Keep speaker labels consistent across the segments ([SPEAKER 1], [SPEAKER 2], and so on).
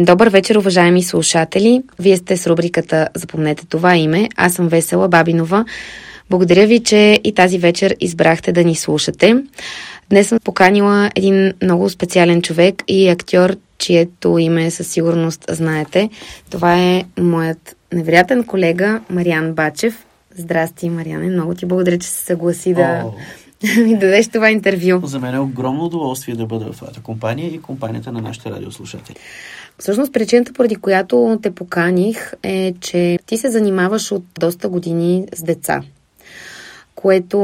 [SPEAKER 1] Добър вечер, уважаеми слушатели. Вие сте с рубриката Запомнете това име. Аз съм Весела Бабинова. Благодаря ви, че и тази вечер избрахте да ни слушате. Днес съм поканила един много специален човек и актьор, чието име със сигурност знаете. Това е моят невероятен колега Мариан Бачев. Здрасти, Мариане. Много ти благодаря, че се съгласи да ми дадеш това интервю.
[SPEAKER 2] За мен е огромно удоволствие да бъда в твоята компания и компанията на нашите радиослушатели.
[SPEAKER 1] Всъщност причината, поради която те поканих е, че ти се занимаваш от доста години с деца което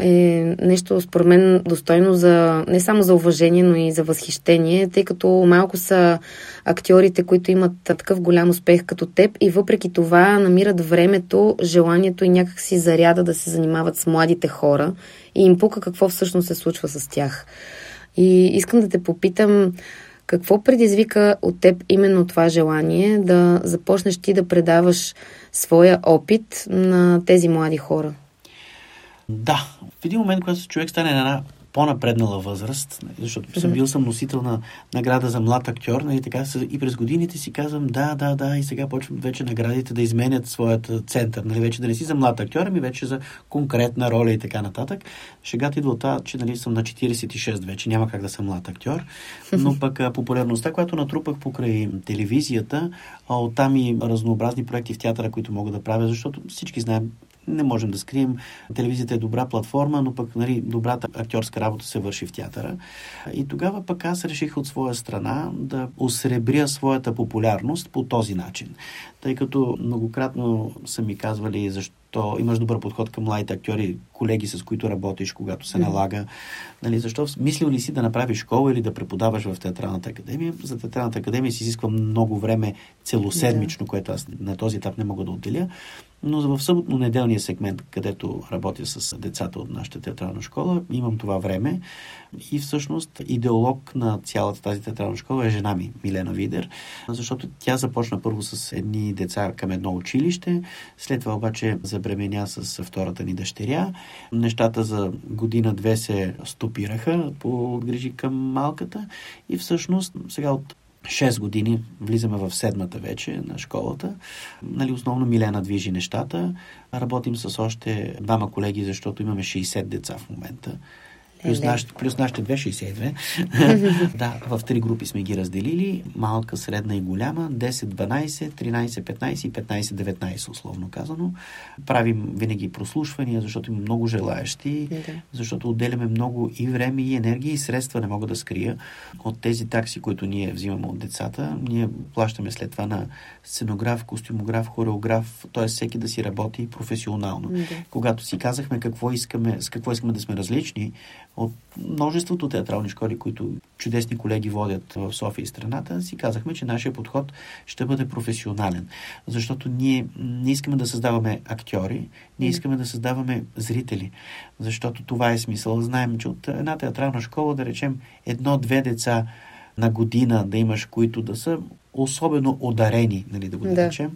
[SPEAKER 1] е нещо според мен достойно за не само за уважение, но и за възхищение, тъй като малко са актьорите, които имат такъв голям успех като теб и въпреки това намират времето, желанието и някакси заряда да се занимават с младите хора и им пука какво всъщност се случва с тях. И искам да те попитам, какво предизвика от теб именно това желание да започнеш ти да предаваш своя опит на тези млади хора?
[SPEAKER 2] Да, в един момент, когато човек стане една по-напреднала възраст, нали, защото съм бил съм носител на награда за млад актьор, нали, така и през годините си казвам да, да, да, и сега почвам вече наградите да изменят своят център, нали, вече да не си за млад актьор, ами вече за конкретна роля и така нататък. Шегата идва от това, че нали, съм на 46 вече, няма как да съм млад актьор, но пък популярността, която натрупах покрай телевизията, оттам и разнообразни проекти в театъра, които мога да правя, защото всички знаем, не можем да скрием. Телевизията е добра платформа, но пък нали, добрата актьорска работа се върши в театъра. И тогава пък аз реших от своя страна да осребря своята популярност по този начин. Тъй като многократно са ми казвали защо то имаш добър подход към младите актьори, колеги, с които работиш, когато се налага. Нали, защо мислил ли си да направиш школа или да преподаваш в Театралната академия? За Театралната академия си изисква много време целоседмично, да. което аз на този етап не мога да отделя. Но в съботно-неделния сегмент, където работя с децата от нашата театрална школа, имам това време. И всъщност идеолог на цялата тази театрална школа е жена ми, Милена Видер, защото тя започна първо с едни деца към едно училище, след това обаче забременя с втората ни дъщеря. Нещата за година-две се стопираха по отгрижи към малката и всъщност сега от 6 години влизаме в седмата вече на школата. Нали, основно Милена движи нещата. Работим с още двама колеги, защото имаме 60 деца в момента. Плюс, нашите, плюс нашите 2,62. да, в три групи сме ги разделили. Малка, средна и голяма. 10, 12, 13, 15 и 15, 19, условно казано. Правим винаги прослушвания, защото има много желаящи, защото отделяме много и време, и енергия, и средства, не мога да скрия. От тези такси, които ние взимаме от децата, ние плащаме след това на сценограф, костюмограф, хореограф, т.е. всеки да си работи професионално. Когато си казахме какво искаме, с какво искаме да сме различни, от множеството театрални школи, които чудесни колеги водят в София и страната, си казахме, че нашия подход ще бъде професионален. Защото ние не искаме да създаваме актьори, ние искаме да създаваме зрители. Защото това е смисъл. Знаем, че от една театрална школа, да речем, едно-две деца на година да имаш, които да са особено одарени, нали, да го да.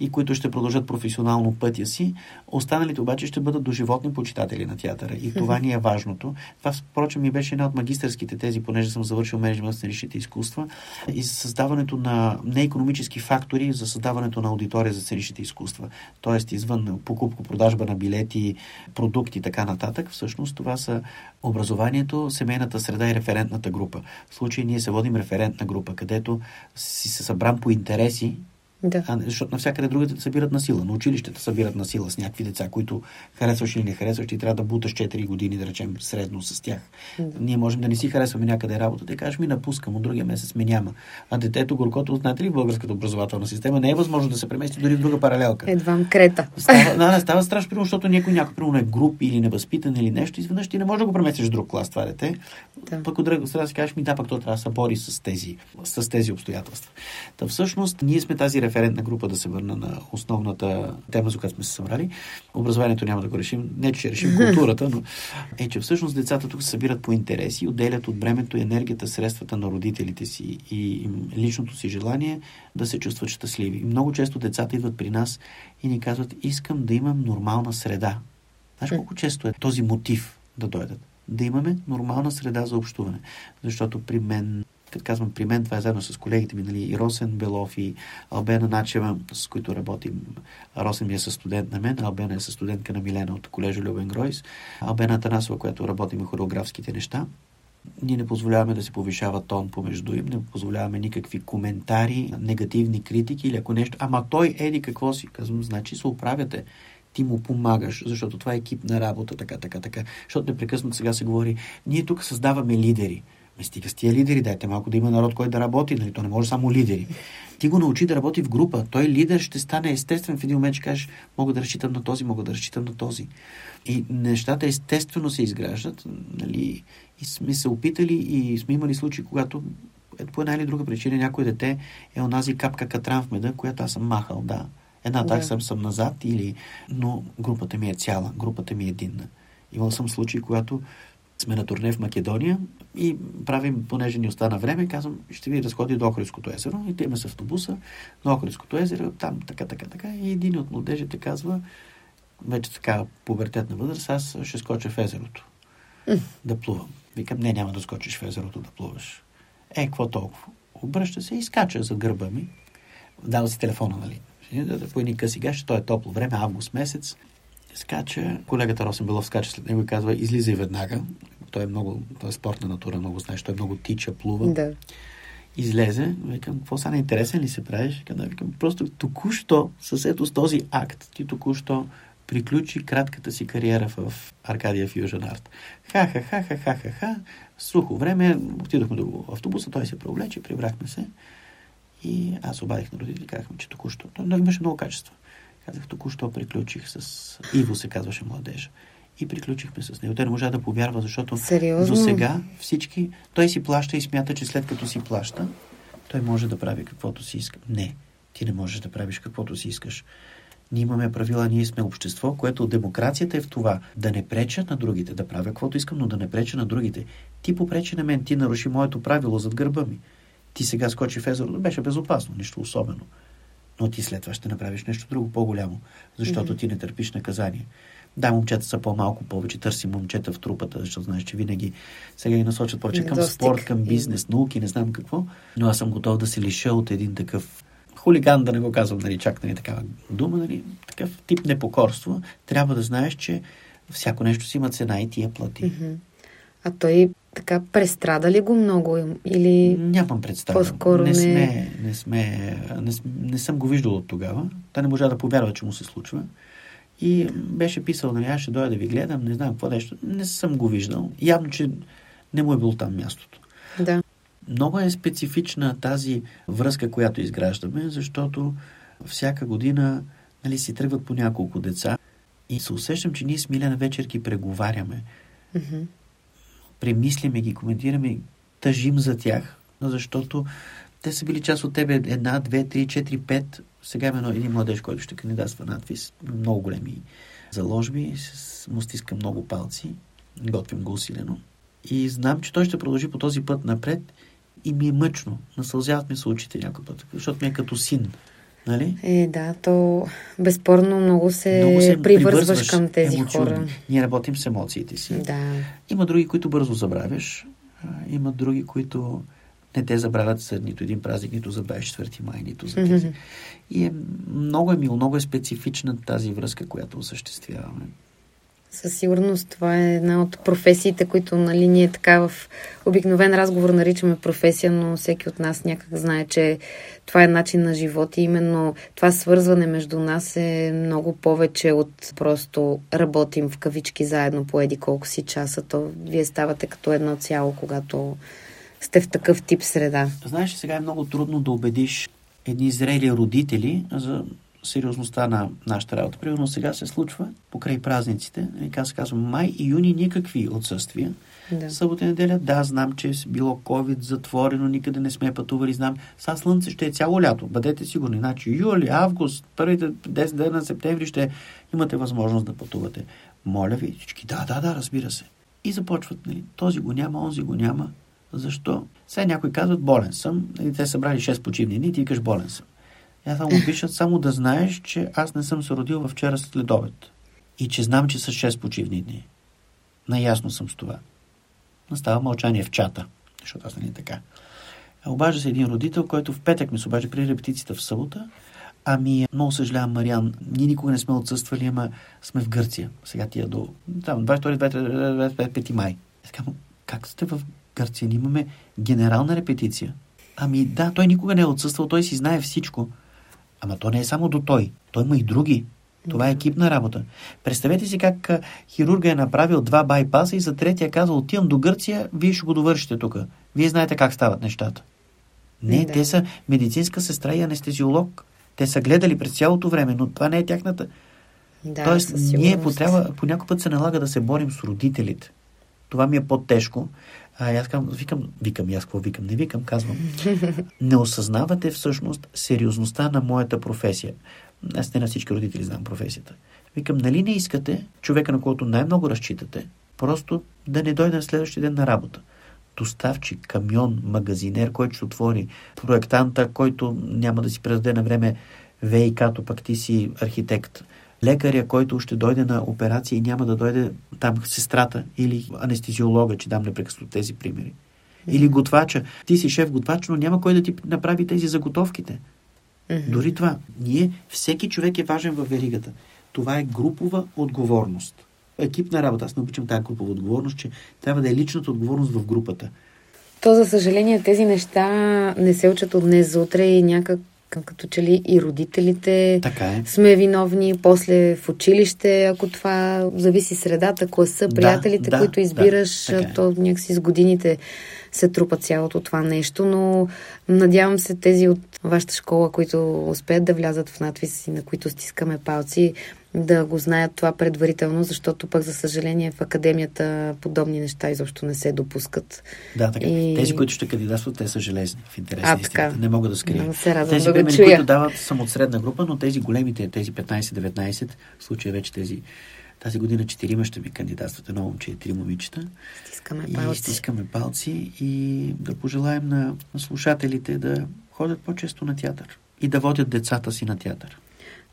[SPEAKER 2] И които ще продължат професионално пътя си. Останалите обаче ще бъдат доживотни почитатели на театъра. И това ни е важното. Това, впрочем, ми беше една от магистърските тези, понеже съм завършил менеджмент на сценичните изкуства и създаването на неекономически фактори за създаването на аудитория за сценичните изкуства. Тоест, извън покупко, продажба на билети, продукти и така нататък, всъщност това са образованието, семейната среда и референтната група. В случай ние се водим референтна група, където си се събран по интереси
[SPEAKER 1] да.
[SPEAKER 2] А, защото навсякъде другите събират на сила. На училищата събират на сила с някакви деца, които харесваш или не харесваш, и трябва да буташ 4 години, да речем, средно с тях. Да. Ние можем да не си харесваме някъде работата и кажеш ми напускам, от другия месец ми няма. А детето, горкото, знаете ли, в българската образователна система не е възможно да се премести дори в друга паралелка.
[SPEAKER 1] Едва крета.
[SPEAKER 2] Става, да, става страшно, примерно, защото някой, някой, примерно, е груп или невъзпитан или нещо, изведнъж ти не можеш да го преместиш в друг клас това дете. Да. Пък от друга страна си кажеш ми, да, пък то трябва да се бори с тези, с тези обстоятелства. Та всъщност ние сме тази референтна група да се върна на основната тема, за която сме се събрали. Образованието няма да го решим. Не, че решим културата, но е, че всъщност децата тук се събират по интереси, отделят от времето енергията, средствата на родителите си и личното си желание да се чувстват щастливи. Много често децата идват при нас и ни казват, искам да имам нормална среда. Знаеш колко често е този мотив да дойдат? Да имаме нормална среда за общуване. Защото при мен като казвам при мен, това е заедно с колегите ми, нали, и Росен Белов и Албена Начева, с които работим. Росен ми е със студент на мен, Албена е със студентка на Милена от колежа Любен Гройс, Албена Танасова, която работим хореографските неща. Ние не позволяваме да се повишава тон помежду им, не позволяваме никакви коментари, негативни критики или ако нещо. Ама той еди какво си? Казвам, значи се оправяте ти му помагаш, защото това е екипна работа, така, така, така. Защото непрекъснато сега се говори, ние тук създаваме лидери. Ме стига с тия лидери, дайте малко да има народ, който да работи, нали? То не може само лидери. Ти го научи да работи в група. Той лидер ще стане естествен в един момент, ще кажеш, мога да разчитам на този, мога да разчитам на този. И нещата естествено се изграждат, нали? И сме се опитали и сме имали случаи, когато ето по една или друга причина някой дете е онази капка катран в меда, която аз съм махал, да. Една да. такса съм назад, или... но групата ми е цяла, групата ми е единна. Имал съм случаи, когато сме на турне в Македония и правим, понеже ни остана време, казвам, ще ви разходи до Охридското езеро. И те с автобуса на Охридското езеро, там така, така, така. И един от младежите казва, вече така пубертетна възраст, аз ще скоча в езерото. Да плувам. Викам, не, няма да скочиш в езерото да плуваш. Е, какво толкова? Обръща се и скача за гърба ми. Дава си телефона, нали? По едни къси гащи, то е топло време, август месец. Скача, колегата Росен Белов скача след него и казва, излизай веднага. Той е много, той е спортна натура, много знаеш, той е много тича, плува.
[SPEAKER 1] Да.
[SPEAKER 2] Излезе, викам, какво са интересен ли се правиш? Викам, викам, просто току-що, съседо с този акт, ти току-що приключи кратката си кариера в Аркадия Фюжен Арт. Ха-ха-ха-ха-ха-ха-ха. Сухо време, отидохме до автобуса, той се преоблече, прибрахме се. И аз обадих на родители, казахме, че току-що. Той имаше много качества. Казах, току-що приключих с... Иво се казваше младежа. И приключихме с него. Той не можа да повярва, защото
[SPEAKER 1] Сериозно?
[SPEAKER 2] до сега всички... Той си плаща и смята, че след като си плаща, той може да прави каквото си иска. Не, ти не можеш да правиш каквото си искаш. Ние имаме правила, ние сме общество, което демокрацията е в това да не преча на другите, да правя каквото искам, но да не преча на другите. Ти попречи на мен, ти наруши моето правило зад гърба ми. Ти сега скочи в езерото, беше безопасно, нищо особено. Но ти след това ще направиш нещо друго по-голямо, защото mm-hmm. ти не търпиш наказание. Да, момчета са по-малко, повече търси момчета в трупата, защото знаеш, че винаги сега ги насочат повече към спорт, към бизнес, науки, не знам какво. Но аз съм готов да се лиша от един такъв хулиган, да не го казвам, нали, чак нали, такава дума, нали, такъв тип непокорство, трябва да знаеш, че всяко нещо си има цена и ти я плати.
[SPEAKER 1] Mm-hmm. А той така престрада ли го много или...
[SPEAKER 2] Нямам представа. По-скоро не... Не, сме, не, сме, не, не съм го виждал от тогава. Той не можа да повярва, че му се случва. И беше писал, нали, аз ще дойда да ви гледам, не знам какво нещо. Не съм го виждал. Явно, че не му е било там мястото.
[SPEAKER 1] Да.
[SPEAKER 2] Много е специфична тази връзка, която изграждаме, защото всяка година нали, си тръгват по няколко деца и се усещам, че ние с Милена вечерки преговаряме.
[SPEAKER 1] Mm-hmm.
[SPEAKER 2] Премисляме ги, коментираме, тъжим за тях, защото те са били част от тебе една, две, три, четири, пет. Сега има един младеж, който ще кандидатства надвис, много големи заложби, му стиска много палци, готвим го усилено. И знам, че той ще продължи по този път напред и ми е мъчно. Насълзяват ми се очите някой път, защото ми е като син. Нали?
[SPEAKER 1] Е, да, то безспорно много се, много се привързваш към тези емоционно. хора.
[SPEAKER 2] Ние работим с емоциите си.
[SPEAKER 1] Да.
[SPEAKER 2] Има други, които бързо забравяш. Има други, които не те забравят след нито един празник, нито за 24 май, нито за тези. Mm-hmm. И е, много е мило, много е специфична тази връзка, която осъществяваме.
[SPEAKER 1] Със сигурност това е една от професиите, които нали, ние така в обикновен разговор наричаме професия, но всеки от нас някак знае, че това е начин на живот и именно това свързване между нас е много повече от просто работим в кавички заедно по еди колко си часа. То вие ставате като едно цяло, когато сте в такъв тип среда.
[SPEAKER 2] Знаеш, сега е много трудно да убедиш едни зрели родители за сериозността на нашата работа. Примерно сега се случва покрай празниците. И аз казвам, май и юни никакви отсъствия. Да. Събота и неделя, да, знам, че е било COVID, затворено, никъде не сме пътували, знам. Са слънце ще е цяло лято, бъдете сигурни. Значи юли, август, първите 10 дена на септември ще имате възможност да пътувате. Моля ви, всички, да, да, да, разбира се. И започват, нали, този го няма, онзи го няма. Защо? Сега някой казват, болен съм. Нали, те са брали 6 почивни дни, ти викаш, болен съм. Аз само пишат само да знаеш, че аз не съм се родил вчера след обед. И че знам, че са 6 почивни дни. Наясно съм с това. Настава мълчание в чата, защото аз не е така. Обажда се един родител, който в петък ми се обажда при репетицията в събота. Ами, много съжалявам, Мариан, ние никога не сме отсъствали, ама сме в Гърция. Сега тия до там, 22-25 май. Казвам, как сте в Гърция? Ние имаме генерална репетиция. Ами да, той никога не е отсъствал, той си знае всичко. Ама то не е само до той. Той има и други. Това е екипна работа. Представете си как хирурга е направил два байпаса и за третия казал, отивам до Гърция, вие ще го довършите тук. Вие знаете как стават нещата. Не, да. те са медицинска сестра и анестезиолог. Те са гледали през цялото време, но това не е тяхната. Да, Тоест, ние по, трябва, по някой път се налага да се борим с родителите. Това ми е по-тежко. А аз казвам, викам, викам, аз какво викам, не викам, казвам. Не осъзнавате всъщност сериозността на моята професия. Аз не на всички родители знам професията. Викам, нали не искате човека, на който най-много разчитате, просто да не дойде на следващия ден на работа? Доставчик, камион, магазинер, който ще отвори, проектанта, който няма да си предаде на време ВИК-то, пък ти си архитект лекаря, който ще дойде на операция и няма да дойде там сестрата или анестезиолога, че дам непрекъснато тези примери. Или готвача. Ти си шеф готвач, но няма кой да ти направи тези заготовките. Mm-hmm. Дори това. Ние, всеки човек е важен в веригата. Това е групова отговорност. Екипна работа. Аз не обичам тази групова отговорност, че трябва да е личната отговорност в групата.
[SPEAKER 1] То, за съжаление, тези неща не се учат от днес за утре и някак като че ли и родителите
[SPEAKER 2] така е.
[SPEAKER 1] сме виновни, после в училище, ако това зависи средата, класа, приятелите, да, които избираш, да, е. то някакси с годините се трупа цялото това нещо, но надявам се тези от вашата школа, които успеят да влязат в надвис и на които стискаме палци, да го знаят това предварително, защото пък, за съжаление, в академията подобни неща изобщо не се допускат.
[SPEAKER 2] Да, така. И... Тези, които ще кандидатстват, те са железни в интерес а, така. Не мога да скрия.
[SPEAKER 1] се радвам
[SPEAKER 2] тези
[SPEAKER 1] да
[SPEAKER 2] примери, които дават съм от средна група, но тези големите, тези 15-19, в случая вече тези тази година четирима ще ми кандидатстват, едно момче и три момичета.
[SPEAKER 1] Стискаме палци.
[SPEAKER 2] И стискаме палци и да пожелаем на, на слушателите да ходят по-често на театър и да водят децата си на театър.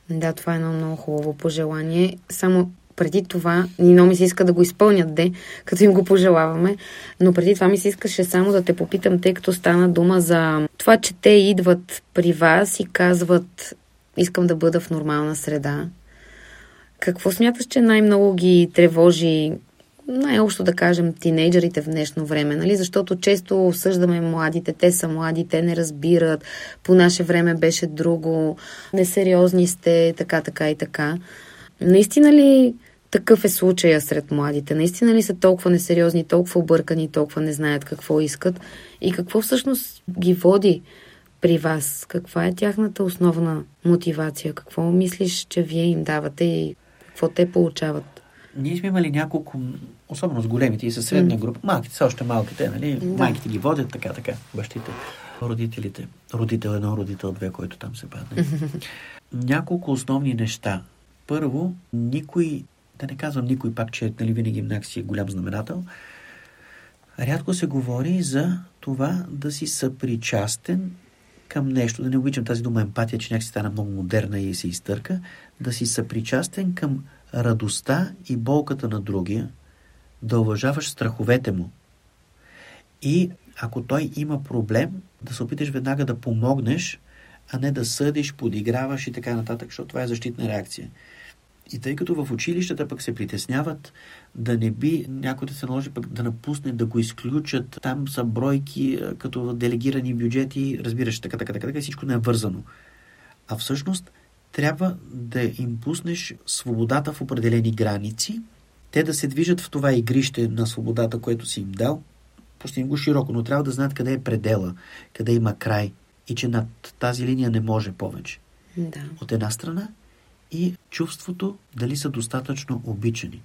[SPEAKER 1] Да, това е едно много хубаво пожелание. Само преди това, Нино ми се иска да го изпълнят, де, като им го пожелаваме, но преди това ми се искаше само да те попитам, тъй като стана дума за това, че те идват при вас и казват искам да бъда в нормална среда. Какво смяташ, че най-много ги тревожи най-общо да кажем, тинейджерите в днешно време, нали? Защото често осъждаме младите, те са млади, те не разбират, по наше време беше друго, несериозни сте, така, така и така. Наистина ли такъв е случая сред младите? Наистина ли са толкова несериозни, толкова объркани, толкова не знаят какво искат? И какво всъщност ги води при вас? Каква е тяхната основна мотивация? Какво мислиш, че вие им давате и какво те получават?
[SPEAKER 2] Ние сме имали няколко, особено с големите и с средна група, малките са още малките, нали? Да. Майките ги водят така, така, бащите, родителите. Родител едно, родител две, който там се падне. няколко основни неща. Първо, никой, да не казвам никой пак, че нали, винаги някакси е голям знаменател, рядко се говори за това да си съпричастен към нещо, да не обичам тази дума емпатия, че някакси стана много модерна и се изтърка, да си съпричастен към радостта и болката на другия, да уважаваш страховете му. И ако той има проблем, да се опиташ веднага да помогнеш, а не да съдиш, подиграваш и така нататък, защото това е защитна реакция. И тъй като в училищата пък се притесняват да не би някой да се наложи пък да напусне, да го изключат, там са бройки като делегирани бюджети, разбираш, така, така, така, така, всичко не е вързано. А всъщност трябва да им пуснеш свободата в определени граници, те да се движат в това игрище на свободата, което си им дал, пусти им го широко, но трябва да знаят къде е предела, къде има край и че над тази линия не може повече.
[SPEAKER 1] Да.
[SPEAKER 2] От една страна и чувството дали са достатъчно обичани.